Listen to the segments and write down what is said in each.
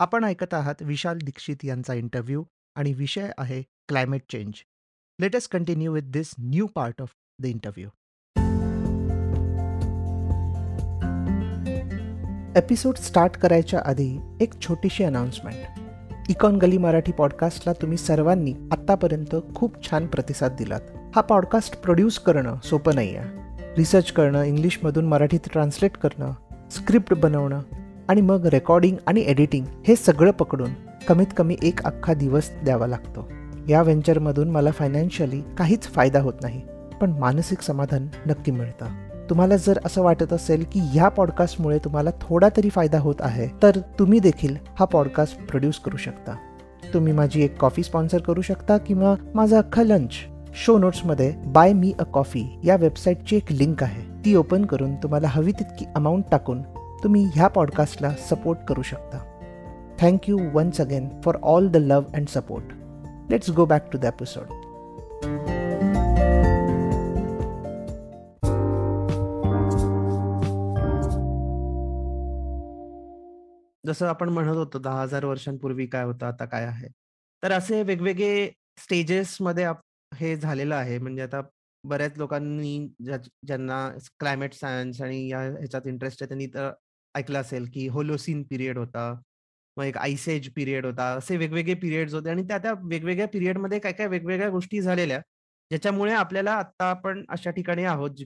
आपण ऐकत आहात विशाल दीक्षित यांचा इंटरव्ह्यू आणि विषय आहे climate change. Let's continue with this new part of the interview. Episode start करायच्या आधी एक छोटीशी अनाउन्समेंट. इकॉन गली मराठी पॉडकास्टला तुम्ही सर्वांनी आत्तापर्यंत खूप छान प्रतिसाद दिलात. हा पॉडकास्ट प्रोड्यूस करणं सोपं नाही आहे. रिसर्च करणं, इंग्लिशमधून मराठीत ट्रान्सलेट करणं, स्क्रिप्ट बनवणं आणि मग रेकॉर्डिंग आणि एडिटिंग हे सगळं पकडून कमीत कमी एक अख्खा दिवस द्यावा लागतो. या व्हेंचरमधून मला फायनान्शियली काहीच फायदा होत नाही पण मानसिक समाधान नक्की मिळतं. तुम्हाला जर असं वाटत असेल की ह्या पॉडकास्टमुळे तुम्हाला थोडा तरी फायदा होत आहे तर तुम्ही देखील हा पॉडकास्ट प्रोड्यूस करू शकता. तुम्ही माझी एक कॉफी स्पॉन्सर करू शकता किंवा माझा अख्खा लंच शो नोट्समध्ये बाय मी अ कॉफी या वेबसाईटची एक लिंक आहे. ती ओपन करून तुम्हाला हवी तितकी अमाऊंट टाकून तुम्ही ह्या पॉडकास्टला सपोर्ट करू शकता. Thank you once again for all the love and support let's go back to the episode जसं आपण म्हणत होतो दहा हजार वर्षांपूर्वी काय होतं आता काय आहे? तर असे वेगवेगळे स्टेजेसमध्ये हे झालेलं आहे. म्हणजे आता बऱ्याच लोकांनी ज्यांना क्लायमेट सायन्स आणि या ह्याच्यात इंटरेस्ट आहे त्यांनी तर ऐकलं असेल की होलोसिन पिरियड होता. मग एक आयसेज पिरियड होता. असे वेगवेगळे पिरियड्स होते आणि त्या त्या वेगवेगळ्या पिरियडमध्ये काय काय वेगवेगळ्या गोष्टी झालेल्या ज्याच्यामुळे आपल्याला आता आपण अशा ठिकाणी आहोत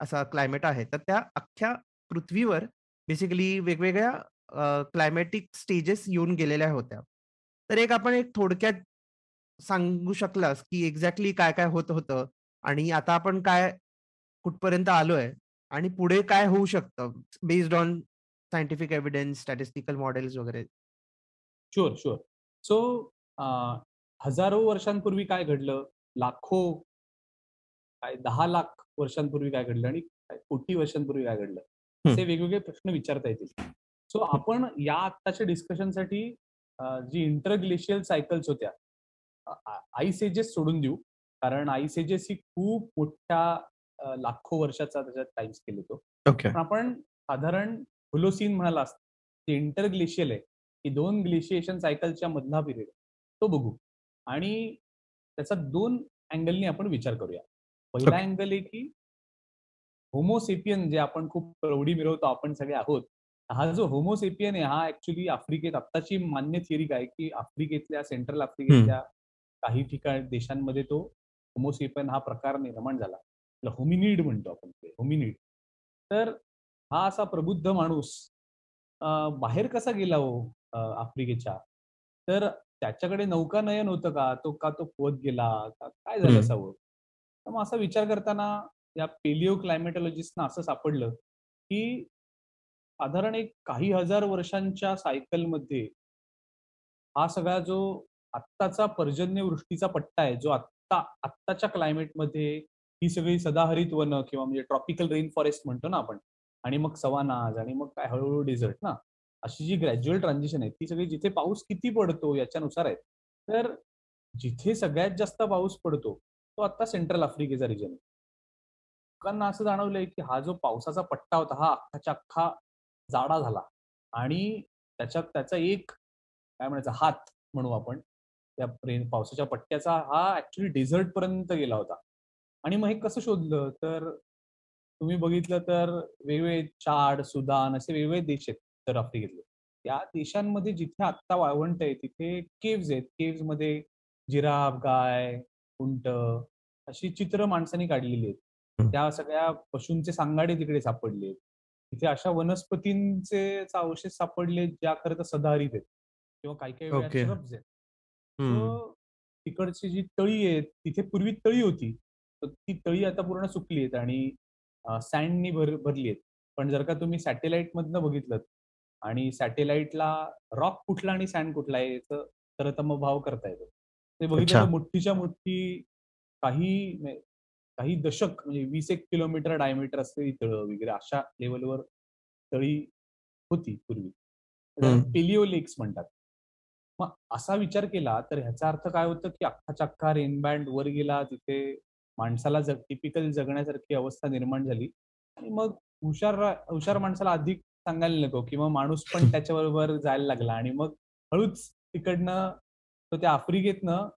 असा क्लायमेट आहे. तर त्या अख्ख्या पृथ्वीवर बेसिकली वेगवेगळ्या क्लायमॅटिक स्टेजेस येऊन गेलेल्या होत्या. तर एक आपण एक थोडक्यात सांगू शकलास की एक्झॅक्टली काय काय होत होतं आणि आता आपण काय कुठपर्यंत आलोय आणि पुढे काय होऊ शकतं? Based on scientific evidence statistical models वगैरे. शुअर शुअर सो हजारो वर्षांपूर्वी काय घडलं? लाखो काय दहा लाख वर्षांपूर्वी काय घडलं आणि कोटी वर्षांपूर्वी काय घडलं? असे वेगवेगळे प्रश्न विचारता येतील. सो आपण या आत्ताच्या डिस्कशनसाठी जी इंटरग्लेशियल सायकल्स होत्या आईस एजेस सोडून देऊ. कारण आईस एजेस ही खूप मोठ्या लाखो वर्षाचा त्याच्यात टाइम स्केल येतो आपण साधारण हुलोसीन म्हणाला ते इंटरग्लेशियल आहे की दोन ग्लेशिएशन सायकलच्या मधला पिरियड तो बघू. आणि त्याचा दोन अँगलनी आपण विचार करूया. पहिला अँगल आहे की होमोसेपियन जे आपण खूप प्रौढी मिरवतो आपण सगळे आहोत. हा जो होमोसेपियन आहे हा ऍक्च्युली आफ्रिकेत आत्ताची मान्य थिअरी काय की आफ्रिकेतल्या सेंट्रल आफ्रिकेतल्या काही ठिकाणी देशांमध्ये तो होमोसेपियन हा प्रकार निर्माण झाला. होमिनिड म्हणतो आपण ते होमिनिड तर हा असा प्रबुद्ध माणूस बाहेर कसा गेला हो आफ्रिकेच्या? तर त्याच्याकडे नौका नयन होतं का? तो का तो पोहत गेला? काय झालं असावं तर मग असा विचार करताना या पेलिओ क्लायमेटॉलॉजिस्टना असं सापडलं की साधारण एक काही हजार वर्षांच्या सायकलमध्ये हा सगळा जो आत्ताचा पर्जन्य वृष्टीचा पट्टा आहे जो आत्ता आत्ताच्या क्लायमेटमध्ये ही सगळी सदाहरित वन किंवा म्हणजे ट्रॉपिकल रेन फॉरेस्ट म्हणतो ना आपण. आणि मग सवानाज आणि मग काय हळूहळू डेझर्ट ना. अशी जी ग्रॅज्युअल ट्रान्झिशन आहे ती सगळी जिथे पाऊस किती पडतो याच्यानुसार आहे तर जिथे सगळ्यात जास्त पाऊस पडतो तो आता सेंट्रल आफ्रिकेचा रिजन आहे. लोकांना असं जाणवलंय की हा जो पावसाचा पट्टा होता हा अख्खाच्या अख्खा जाडा झाला. आणि त्याच्यात त्याचा एक काय म्हणायचा हात म्हणू आपण. त्या पावसाच्या पट्ट्याचा हा ऍक्च्युली डेझर्ट पर्यंत गेला होता. आणि मग हे कसं शोधलं? तर तुम्ही बघितलं तर वेगवेगळे चाड सुदान असे वेगवेगळे देश आहेत उत्तर आफ्रिकेतले. त्या देशांमध्ये जिथे आत्ता वाळवंट आहे तिथे केव्ज आहेत. केव्जमध्ये जिराफ गाय उंट अशी चित्र माणसांनी काढलेली आहेत. त्या सगळ्या पशूंचे सांगाडे तिकडे सापडले तिथे अशा वनस्पतींचे अवशेष सापडले ज्या खरं तर सदाहरित आहेत. किंवा काही काही वेळा आहेत. तिकडची जी तळी आहेत तिथे पूर्वी तळी होती. तर ती तळी आता पूर्ण सुकली आहेत आणि सँडनी भर भरली आहेत. पण जर का तुम्ही सॅटेलाइट मधनं बघितलं आणि सॅटेलाइटला रॉक कुठला आणि सँड कुठला आहे तर मग भाव करता येतो. ते बघितलं मोठीच्या मोठी काही काही दशक म्हणजे वीस एक किलोमीटर डायमीटर असलेली तळं वगैरे अशा लेवलवर तळी होती पूर्वी. पेलिओ लेक्स म्हणतात. मग असा विचार केला तर ह्याचा अर्थ काय होतं की अख्खा रेनबँड वर गेला तिथे माणसाला जग टिपिकल जगण्यासारखी अवस्था निर्माण झाली. आणि मग हुशार हुशार माणसाला अधिक सांगायला नको किंवा माणूस पण त्याच्याबरोबर जायला लागला आणि मग हळूच तिकडनं तो त्या आफ्रिकेतनं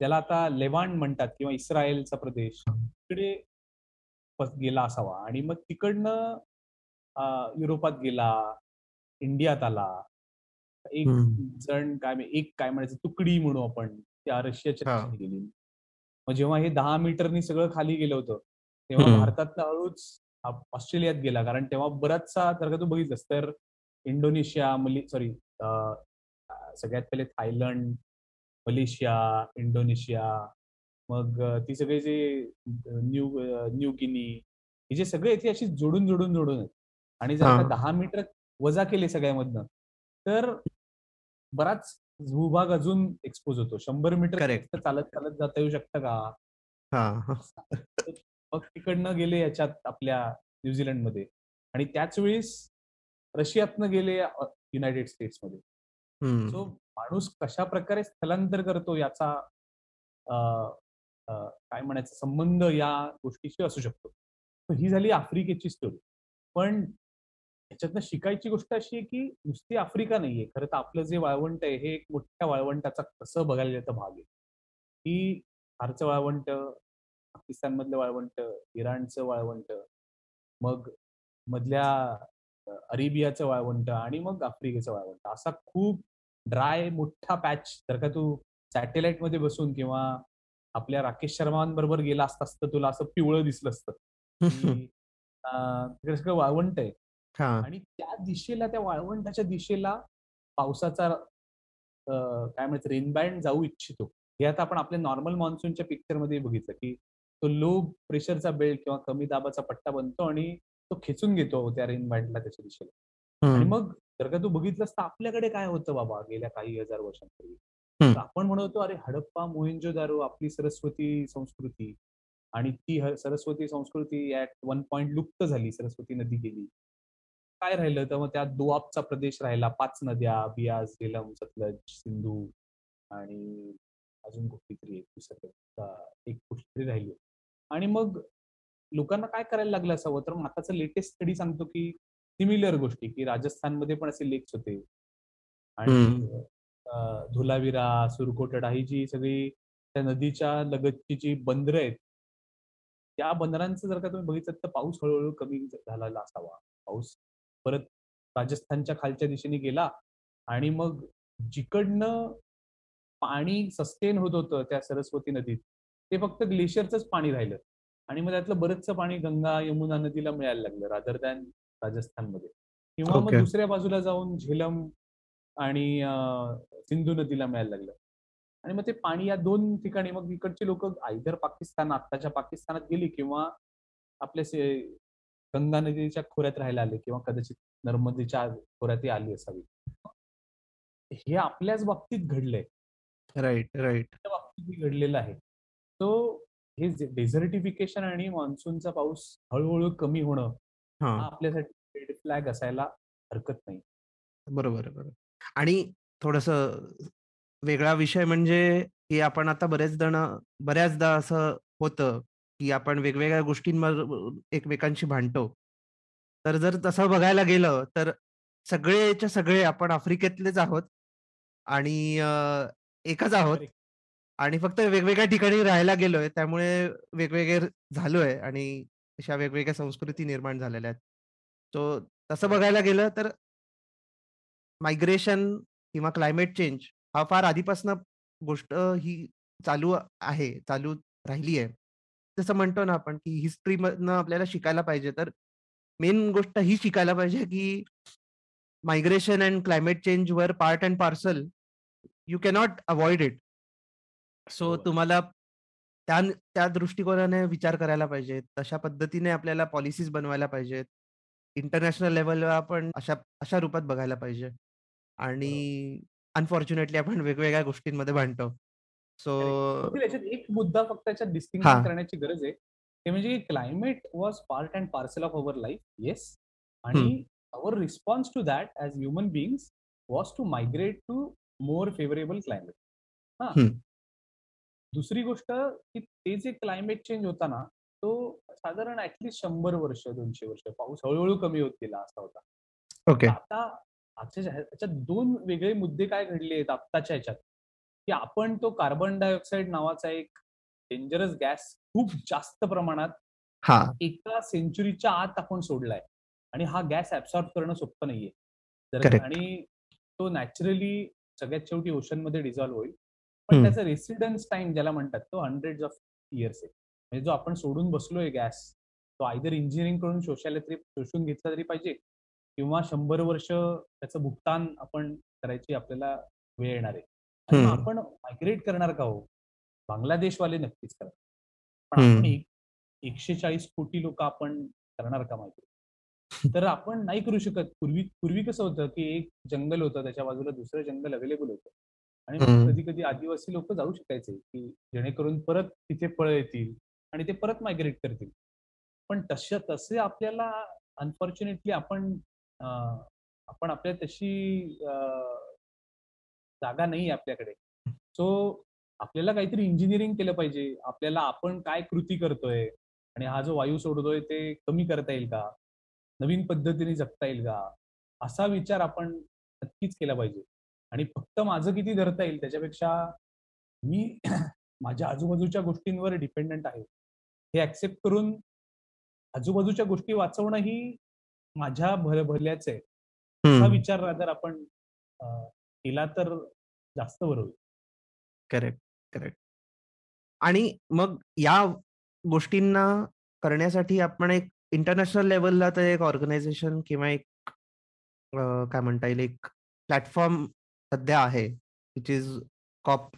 ज्याला आता लेवांड म्हणतात किंवा इस्रायलचा प्रदेश तिकडे गेला असावा. आणि मग तिकडनं युरोपात गेला इंडियात आला. एक. जण काय एक काय म्हणायचं तुकडी म्हणू आपण त्या रशियाच्या गेली मग जेव्हा हे दहा मीटरनी सगळं खाली गेलं होतं तेव्हा हम्म. भारतातनं हळूच ऑस्ट्रेलियात गेला कारण तेव्हा बराचसा जर का तू बघितलंस तर इंडोनेशिया मली सॉरी सगळ्यात पहिले थायलंड मलेशिया इंडोनेशिया मग ती सगळे जे न्यू न्यू गिनी हे जे सगळे हे अशी जोडून जोडून जोडून आहेत आणि जर का. दहा मीटर वजा केले सगळ्यामधनं तर बराच भूभाग अजून एक्सपोज होतो शंभर मीटर. फक्त चालत चालत जाता येऊ शकतं का. मग तिकडनं गेले याच्यात आपल्या न्यूझीलंडमध्ये आणि त्याच वेळेस रशियातनं गेले युनायटेड स्टेट्समध्ये हम्म. सो माणूस कशा प्रकारे स्थलांतर करतो याचा काय म्हणायचं संबंध या गोष्टीशी असू शकतो ही झाली आफ्रिकेची स्टोरी पण याच्यातनं शिकायची गोष्ट अशी आहे की नुसती आफ्रिका नाहीये. खरं तर आपलं जे वाळवंट आहे हे एक मोठ्या वाळवंटाचा कसं बघायला तर भाग आहे. की फारचं वाळवंट पाकिस्तानमधलं वाळवंट इराणचं वाळवंट मग मधल्या अरेबियाचं वाळवंट आणि मग आफ्रिकेचं वाळवंट. असा खूप ड्राय मोठा पॅच जर का तू सॅटेलाइटमध्ये बसून किंवा आपल्या राकेश शर्मांबरोबर गेला असतास तर तुला असं पिवळं दिसलं असतं. तिकडे सगळं वाळवंट आहे. हा. आणि त्या दिशेला त्या वाळवंटाच्या दिशेला पावसाचा अं, काय म्हणतात रेनबँड जाऊ इच्छितो. हे आता आपण आपल्या नॉर्मल मान्सूनच्या पिक्चरमध्ये बघितलं की तो लो प्रेशरचा बेल्ट किंवा कमी दाबाचा पट्टा बनतो आणि तो खेचून घेतो त्या रेनबँडला त्याच्या दिशेला. आणि. मग जर का तू बघितलंस तर आपल्याकडे काय होतं बाबा गेल्या काही हजार वर्षांपूर्वी. तर आपण म्हणतो अरे हडप्पा मोहेंजोदारो आपली सरस्वती संस्कृती. आणि ती ह- सरस्वती संस्कृती ऍट वन पॉइंट लुप्त झाली. सरस्वती नदी गेली. काय राहिलं तर मग त्या दोआबचा प्रदेश राहिला. पाच नद्या बियास झेलम सतलज सिंधू आणि अजून कुठली तरी एक एक कुठली राहिली आणि मग लोकांना काय करायला लागलं असावं? तर मग आताचा लेटेस्ट स्टडी सांगतो की सिमिलर गोष्टी की राजस्थानमध्ये पण असे लेक्स होते. आणि धुलाविरा सुरकोटडा ही जी सगळी त्या नदीच्या लगतची जी बंदरं आहेत त्या बंदरांचं जर का तुम्ही बघितलं तर पाऊस हळूहळू कमी झालेला असावा. पाऊस परत राजस्थानच्या खालच्या दिशेने गेला आणि मग जिकडनं पाणी सस्टेन होत होतं त्या सरस्वती नदीत ते फक्त ग्लेशियरचंच पाणी राहिलं. आणि मग त्यातलं बरंचसं पाणी गंगा यमुना नदीला मिळायला लागलं रादर दॅन राजस्थानमध्ये. किंवा मग Okay. दुसऱ्या बाजूला जाऊन झेलम आणि सिंधू नदीला मिळायला लागलं. आणि मग ते पाणी या दोन ठिकाणी मग इकडची लोक आयदर पाकिस्तान आत्ताच्या पाकिस्तानात गेली किंवा आपल्या से- गंगा नदीच्या खोऱ्यात राहायला आले किंवा कदाचित नर्मदेच्या खोऱ्यातही आली असावी. हे आपल्याच बाबतीत घडलंय. Right right. बाबतीत घडलेलं आहे. तो हे डेझर्टिफिकेशन आणि मान्सूनचा पाऊस हळूहळू कमी होणं हा. आपल्यासाठी रेड फ्लॅग असायला हरकत नाही. बरोबर बरोबर. आणि थोडस वेगळा विषय म्हणजे की आपण आता बरेच जण बऱ्याचदा असं होतं की आपण वेगवेगळ्या गोष्टींवर एकमेकांशी भांडतो. तर जर तसं बघायला गेलं तर सगळेच्या सगळे आपण आफ्रिकेतलेच आहोत आणि एकच आहोत. आणि फक्त वेगवेगळ्या ठिकाणी राहायला गेलोय त्यामुळे वेगवेगळे झालोय आणि अशा वेगवेगळ्या संस्कृती निर्माण झालेल्या आहेत. सो तसं बघायला गेलं तर मायग्रेशन किंवा क्लायमेट चेंज हा फार आधीपासून गोष्ट ही चालू आहे चालू राहिली आहे. जसं म्हणतो ना आपण की हिस्ट्रीमधनं आपल्याला शिकायला पाहिजे तर मेन गोष्ट ही शिकायला पाहिजे की मायग्रेशन अँड क्लायमेट चेंज वर part and parcel you cannot avoid it. So. तुम्हाला त्या त्या दृष्टिकोनाने विचार करायला पाहिजे तशा पद्धतीने आपल्याला पॉलिसीज बनवायला पाहिजेत. इंटरनॅशनल लेवलला आपण अशा अशा रूपात बघायला पाहिजे. आणि अनफॉर्च्युनेटली आपण वेगवेगळ्या गोष्टींमध्ये भांडतो. सो याच्यात एक मुद्दा फक्त याच्यात. डिस्टिंक्शन करण्याची गरज आहे. ते म्हणजे climate was part and parcel of our life yes आणि our response to that as human beings was to migrate to more favourable climate हा. दुसरी गोष्ट की ते जे क्लायमेट चेंज होता ना तो साधारण ऍटलीस्ट शंभर वर्ष दोनशे वर्ष पाऊस हळूहळू कमी होत गेला असा होता. ओके आता आजच्या ह्याच्यात दोन वेगळे मुद्दे काय घडले आहेत आत्ताच्या ह्याच्यात? की आपण तो कार्बन डायऑक्साईड नावाचा एक डेंजरस गॅस खूप जास्त प्रमाणात हा. एका सेंचुरीच्या आत आपण सोडलाय. आणि हा गॅस ऍब्सॉर्ब करणं सोपं नाहीये. आणि तो नॅचरली सगळ्यात शेवटी ओशनमध्ये डिझॉल्व्ह होईल. पण. त्याचा रेसिडन्स टाइम ज्याला म्हणतात तो हंड्रेड ऑफ इयर्स आहे. म्हणजे जो आपण सोडून बसलोय गॅस तो आयदर इंजिनिअरिंग करून शोषायला तरी शोषून घेतला तरी पाहिजे किंवा शंभर वर्ष त्याचं भुगतान आपण करायची आपल्याला वेळ येणार आहे. आणि मग. आपण मायग्रेट करणार का हो बांगलादेशवाले नक्कीच करणार पण. आपण एक एकशे चाळीस कोटी लोक आपण करणार का माहिती तर आपण नाही करू शकत पूर्वी पूर्वी कसं होतं की एक जंगल होतं त्याच्या बाजूला दुसरं जंगल अवेलेबल होतं आणि. कधी कधी आदिवासी लोक जाऊ शकायचे की जेणेकरून परत तिथे फळं येतील आणि ते परत मायग्रेट करतील पण तसे तसे आपल्याला अनफॉर्च्युनेटली आपण आपण आपल्या तशी जागा नाही आपल्याकडे. सो आपल्याला काहीतरी इंजिनिअरिंग केलं पाहिजे. आपल्याला आपण काय कृती करतोय आणि हा जो वायू सोडतोय ते कमी करता येईल का? नवीन पद्धतीने जगता येईल का? असा विचार आपण नक्कीच केला पाहिजे. आणि फक्त माझं किती धरता येईल त्याच्यापेक्षा मी माझ्या आजूबाजूच्या गोष्टींवर डिपेंडंट आहे. हे ऍक्सेप्ट करून आजूबाजूच्या गोष्टी वाचवणं ही माझ्या भल भल्याच आहे. असा. विचार रादर आपण केला तर जास्त बरं होईल. Correct correct. आणि मग या गोष्टींना करण्यासाठी आपण एक इंटरनॅशनल लेवलला तर एक ऑर्गनायझेशन किंवा एक काय म्हणता येईल एक प्लॅटफॉर्म सध्या आहे विच इज कॉप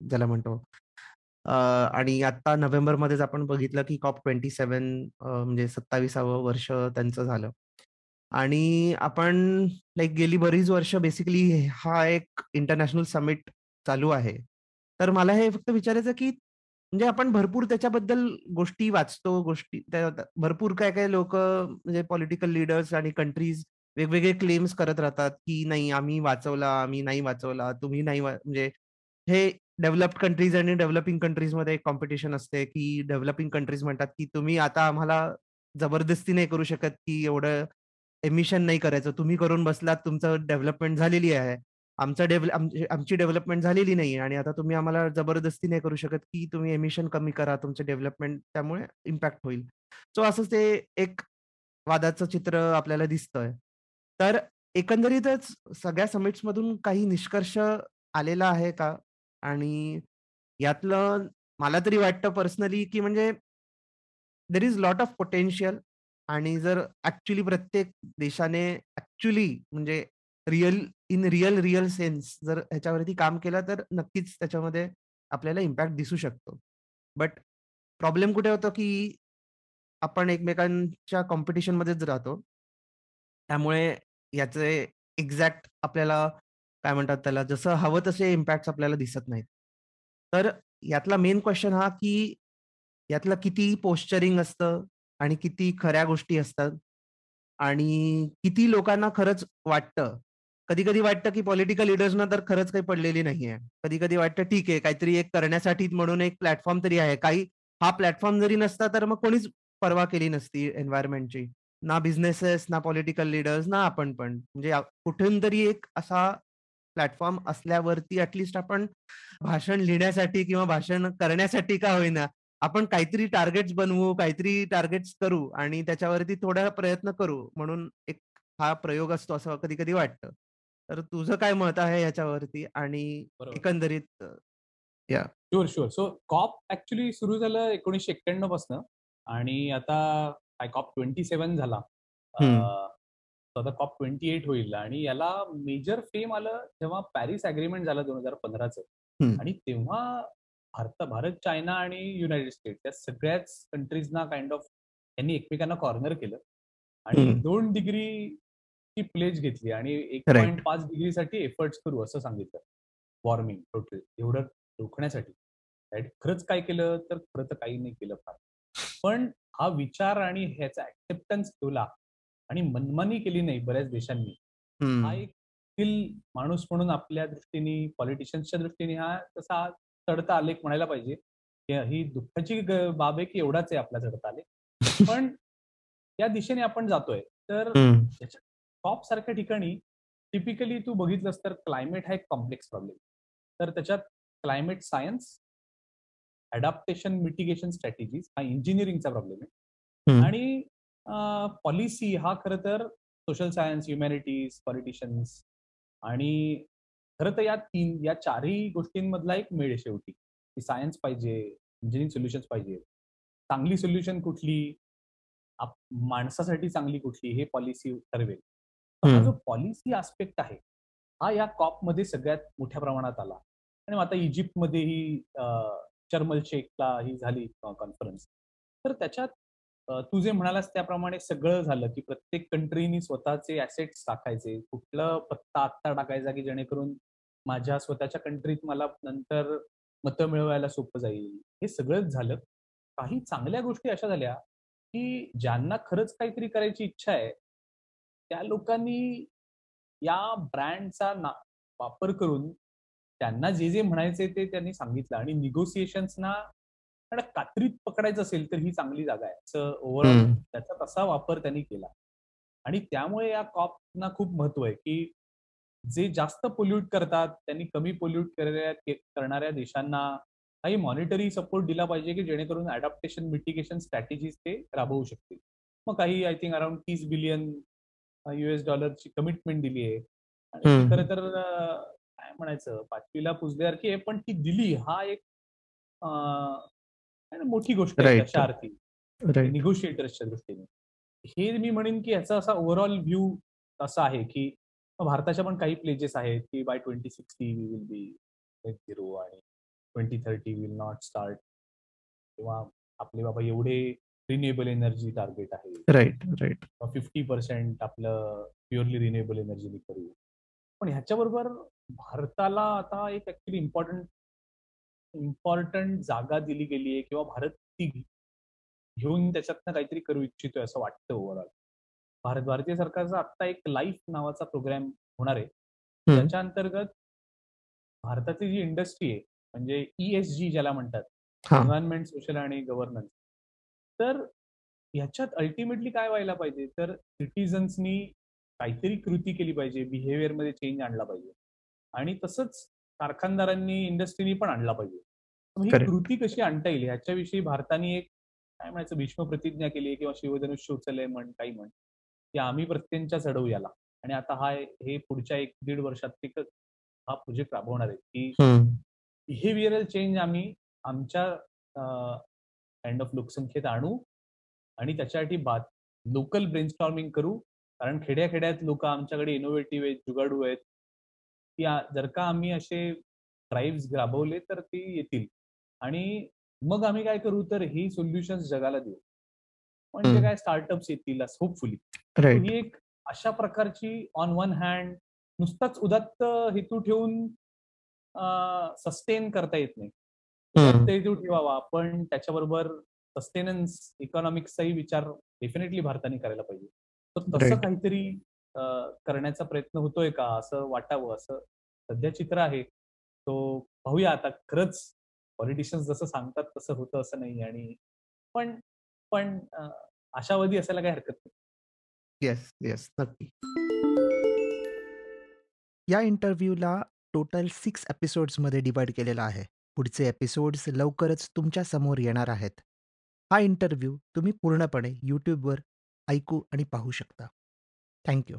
ज्याला म्हणतो. आणि आता नोव्हेंबरमध्येच आपण बघितलं की कॉप ट्वेंटी सेवन म्हणजे सत्ताविसावं वर्ष त्यांचं झालं. आणि आपण लाईक गेली बरीच वर्ष बेसिकली हा एक इंटरनॅशनल समिट चालू आहे. तर मला हे फक्त विचारायचं की म्हणजे आपण भरपूर त्याच्याबद्दल गोष्टी वाचतो गोष्टी भरपूर काय काय लोक म्हणजे पॉलिटिकल लीडर्स आणि कंट्रीज वेगवेगळे क्लेम्स करत राहतात की नाही आम्ही वाचवला आम्ही नाही वाचवला तुम्ही नाही म्हणजे हे डेव्हलप्ड कंट्रीज आणि डेव्हलपिंग कंट्रीजमध्ये एक कॉम्पिटिशन असते की डेव्हलपिंग कंट्रीज म्हणतात की तुम्ही आता आम्हाला जबरदस्ती नाही करू शकत की एवढं एमिशन नाही करायचं. तुम्ही करून बसलात तुमचं डेव्हलपमेंट झालेली आहे. आमचं डेव्हल आमची डेव्हलपमेंट झालेली नाही आणि आता तुम्ही आम्हाला जबरदस्ती नाही करू शकत की तुम्ही एमिशन कमी करा तुमचं डेव्हलपमेंट त्यामुळे इम्पॅक्ट होईल. सो असंच ते एक वादाचं चित्र आपल्याला दिसतंय. तर एकंदरीतच सगळ्या समिट्स मधून काही निष्कर्ष आलेला आहे का? आणि यातलं मला तरी वाटतं पर्सनली की म्हणजे there is lot of potential आणि जर ऍक्च्युली प्रत्येक देशाने ऍक्च्युली म्हणजे real in real real sense जर ह्याच्यावरती काम केलं तर नक्कीच त्याच्यामध्ये आपल्याला इम्पॅक्ट दिसू शकतो. बट प्रॉब्लेम कुठे होतो की आपण एकमेकांच्या कॉम्पिटिशनमध्येच राहतो त्यामुळे याचे एक्झॅक्ट आपल्याला काय म्हणतात त्याला जसं हवं तसे इम्पॅक्ट आपल्याला दिसत नाहीत. तर यातला मेन क्वेश्चन हा की यातलं किती पोस्चरिंग असतं? आणि किती खऱ्या गोष्टी असतात आणि किती लोकांना खरंच वाटतं. कधी कधी वाटतं की पॉलिटिकल लिडर्सना तर खरंच काही पडलेली नाहीये कधी कधी वाटतं ठीक आहे काहीतरी एक करण्यासाठी म्हणून एक प्लॅटफॉर्म तरी आहे. काही हा प्लॅटफॉर्म जरी नसता तर मग कोणीच पर्वा केली नसती एन्व्हायरमेंटची ना बिझनेसेस ना पॉलिटिकल लिडर्स ना आपण पण. म्हणजे कुठून तरी एक असा प्लॅटफॉर्म असल्यावरती ऍटलिस्ट आपण भाषण लिहिण्यासाठी किंवा भाषण करण्यासाठी का होईना आपण काहीतरी टार्गेट्स बनवू काहीतरी टार्गेट्स करू आणि त्याच्यावरती थोडा प्रयत्न करू म्हणून एक हा प्रयोग असतो असं कधी कधी वाटतं. तर तुझं काय मत आहे याच्यावरती आणि एकंदरीत sure sure so COP actually सुरू झालं एकोणीसशे एक्क्याण्णव पासन आणि आता काय कॉप ट्वेंटी सेव्हन झाला आता कॉप ट्वेंटी एट होईल आणि याला मेजर फेम आलं जेव्हा पॅरिस अग्रीमेंट झालं दोन हजार पंधराचं. आणि तेव्हा भारत भारत चायना आणि युनायटेड स्टेट्स या सगळ्याच कंट्रीजना काइंड ऑफ यांनी एकमेकांना कॉर्नर केलं. आणि. दोन डिग्री ची प्लेज घेतली आणि एक. पॉईंट पाच डिग्रीसाठी एफर्ट्स करू असं सांगितलं. वॉर्मिंग टोटल एवढं रोखण्यासाठी. खरंच काय केलं? तर खरं तर काही नाही केलं फार. पण हा विचार आणि ह्याचा ऍक्सेप्टन्स ठेवला आणि मनमानी केली नाही बऱ्याच देशांनी. हा एक माणूस म्हणून आपल्या दृष्टीने पॉलिटिशियन्सच्या दृष्टीने हा तसा चढता आलेख म्हणायला पाहिजे. ही- दुःखाची बाब आहे की एवढाच आहे आपला चढता आलेख. पण या दिशेने आपण जातोय. तर कॉप सारख्या ठिकाणी टिपिकली तू बघितलंस तर क्लायमेट हा एक कॉम्प्लेक्स प्रॉब्लेम तर त्याच्यात climate science adaptation mitigation strategies हा इंजिनिअरिंगचा प्रॉब्लेम आहे. आणि पॉलिसी हा खरं तर सोशल सायन्स ह्युमॅनिटीज पॉलिटिशियन्स आणि खरं तर या तीन या चारही गोष्टींमधला एक मेळ शेवटी. की सायन्स पाहिजे इंजिनिअरिंग सोल्युशन्स पाहिजे. चांगली सोल्युशन कुठली? आप- माणसासाठी चांगली कुठली? हे पॉलिसी ठरवेल. हा. जो पॉलिसी आस्पेक्ट आहे हा या कॉपमध्ये सगळ्यात मोठ्या प्रमाणात आला. आणि आता इजिप्तमध्ये ही चर्मल शेखला ही झाली कॉन्फरन्स तर त्याच्यात तू जे म्हणालास त्याप्रमाणे सगळं झालं की प्रत्येक कंट्रीनी स्वतःचे ऍसेट्स टाकायचे. कुठलं पत्ता आत्ता टाकायचा की जेणेकरून माझ्या स्वतःच्या कंट्रीत मला नंतर मतं मिळवायला सोपं जाईल. हे सगळंच झालं. काही चांगल्या गोष्टी अशा झाल्या की ज्यांना खरंच काहीतरी करायची इच्छा आहे त्या लोकांनी या ब्रँडचा ना वापर करून त्यांना जे जे म्हणायचे ते त्यांनी सांगितलं आणि निगोसिएशन्सना कात्रीत पकडायचं असेल तर ही चांगली जागा आहे. असं ओव्हरऑल. त्याचा तसा वापर त्यांनी केला. आणि त्यामुळे या कॉपना खूप महत्त्व आहे की जे जास्त पोल्यूट करतात त्यांनी कमी पोल्यूट करणाऱ्या देशांना काही मॉनिटरी सपोर्ट दिला पाहिजे की जेणेकरून अडॅप्टेशन मिटिगेशन स्ट्रॅटेजीज ते राबवू शकतील. मग काही आय थिंक अराउंड तीस बिलियन युएस डॉलरची कमिटमेंट दिली आहे. खरं तर काय म्हणायचं? पाचवीला पुजल्यासारखी आहे पण ती दिली हा एक मोठी गोष्ट आहे. तशा अर्थी निगोशिएटर्सच्या दृष्टीने. हे मी म्हणेन की ह्याचा असा ओव्हरऑल व्ह्यू असा आहे की भारताच्या पण काही प्लेजेस आहेत की by twenty sixty we will be zero आणि twenty thirty will not start किंवा आपले बाबा एवढे रिन्युएबल एनर्जी टार्गेट आहे. राईट राईट फिफ्टी पर्सेंट आपलं प्युअरली रिन्युएबल एनर्जीने करू. पण ह्याच्याबरोबर भारताला आता एक ऍक्च्युली इम्पॉर्टंट इम्पॉर्टंट जागा दिली गेली आहे किंवा भारत ती घेऊन त्याच्यातनं काहीतरी करू इच्छितोय असं वाटतं ओव्हरऑल भारत भारतीय सरकारचा आता एक लाईफ नावाचा प्रोग्राम होणार आहे. त्याच्या अंतर्गत भारताची जी इंडस्ट्री आहे म्हणजे ईएसजी ज्याला म्हणतात एन्व्हायरमेंट सोशल आणि गव्हर्नन्स तर ह्याच्यात अल्टिमेटली काय व्हायला पाहिजे? तर सिटिझन्सनी काहीतरी कृती केली पाहिजे बिहेवियरमध्ये चेंज आणला पाहिजे. आणि तसंच कारखानदारांनी इंडस्ट्रीनी पण आणला पाहिजे. ही. कृती कशी आणता येईल? ह्याच्याविषयी भारताने एक काय म्हणायचं भीष्म प्रतिज्ञा केली आहे किंवा शिवधनुष्य उचललंय म्हण काही म्हण. की आम्ही प्रत्येच्या चढवू याला आणि आता हा हे पुढच्या एक दीड वर्षात ते हा प्रोजेक्ट राबवणार आहे की. बिहेवियरल चेंज आम्ही आमच्या काइंड ऑफ लोकसंख्येत आणू आणि त्याच्यासाठी बात लोकल ब्रेनस्टॉर्मिंग करू. कारण खेड्या खेड्यात लोक आमच्याकडे इनोव्हेटिव्ह आहेत जुगाडू आहेत. की जर का आम्ही असे ड्राईव्ह राबवले तर ते येतील. आणि मग आम्ही काय करू? तर ही सोल्युशन्स जगाला देऊ. म्हणजे. काय स्टार्टअप्स येतील होपफुली ही एक अशा प्रकारची ऑन वन हँड नुसताच उदात्त हेतू ठेवून सस्टेन करता येत नाही. हेतू ठेवावा पण त्याच्याबरोबर सस्टेनन्स इकॉनॉमिक्सचाही विचार डेफिनेटली भारताने करायला पाहिजे. तर तसं. काहीतरी करण्याचा प्रयत्न होतोय का? असं वाटावं असं सध्या चित्र आहे. तो पाहूया आता. खरंच पॉलिटिशियन्स जसं सांगतात तसं होतं असं नाही आणि पण पण आशावादी असायला काही हरकत नाही. येस येस नक्की. या इंटरव्ह्यूला टोटल सिक्स एपिसोड्समध्ये डिवाइड केलेला आहे. पुढचे एपिसोड्स लवकरच तुमच्यासमोर येणार आहेत. हा इंटरव्ह्यू तुम्ही पूर्णपणे यूट्यूबवर ऐकू आणि पाहू शकता. थँक्यू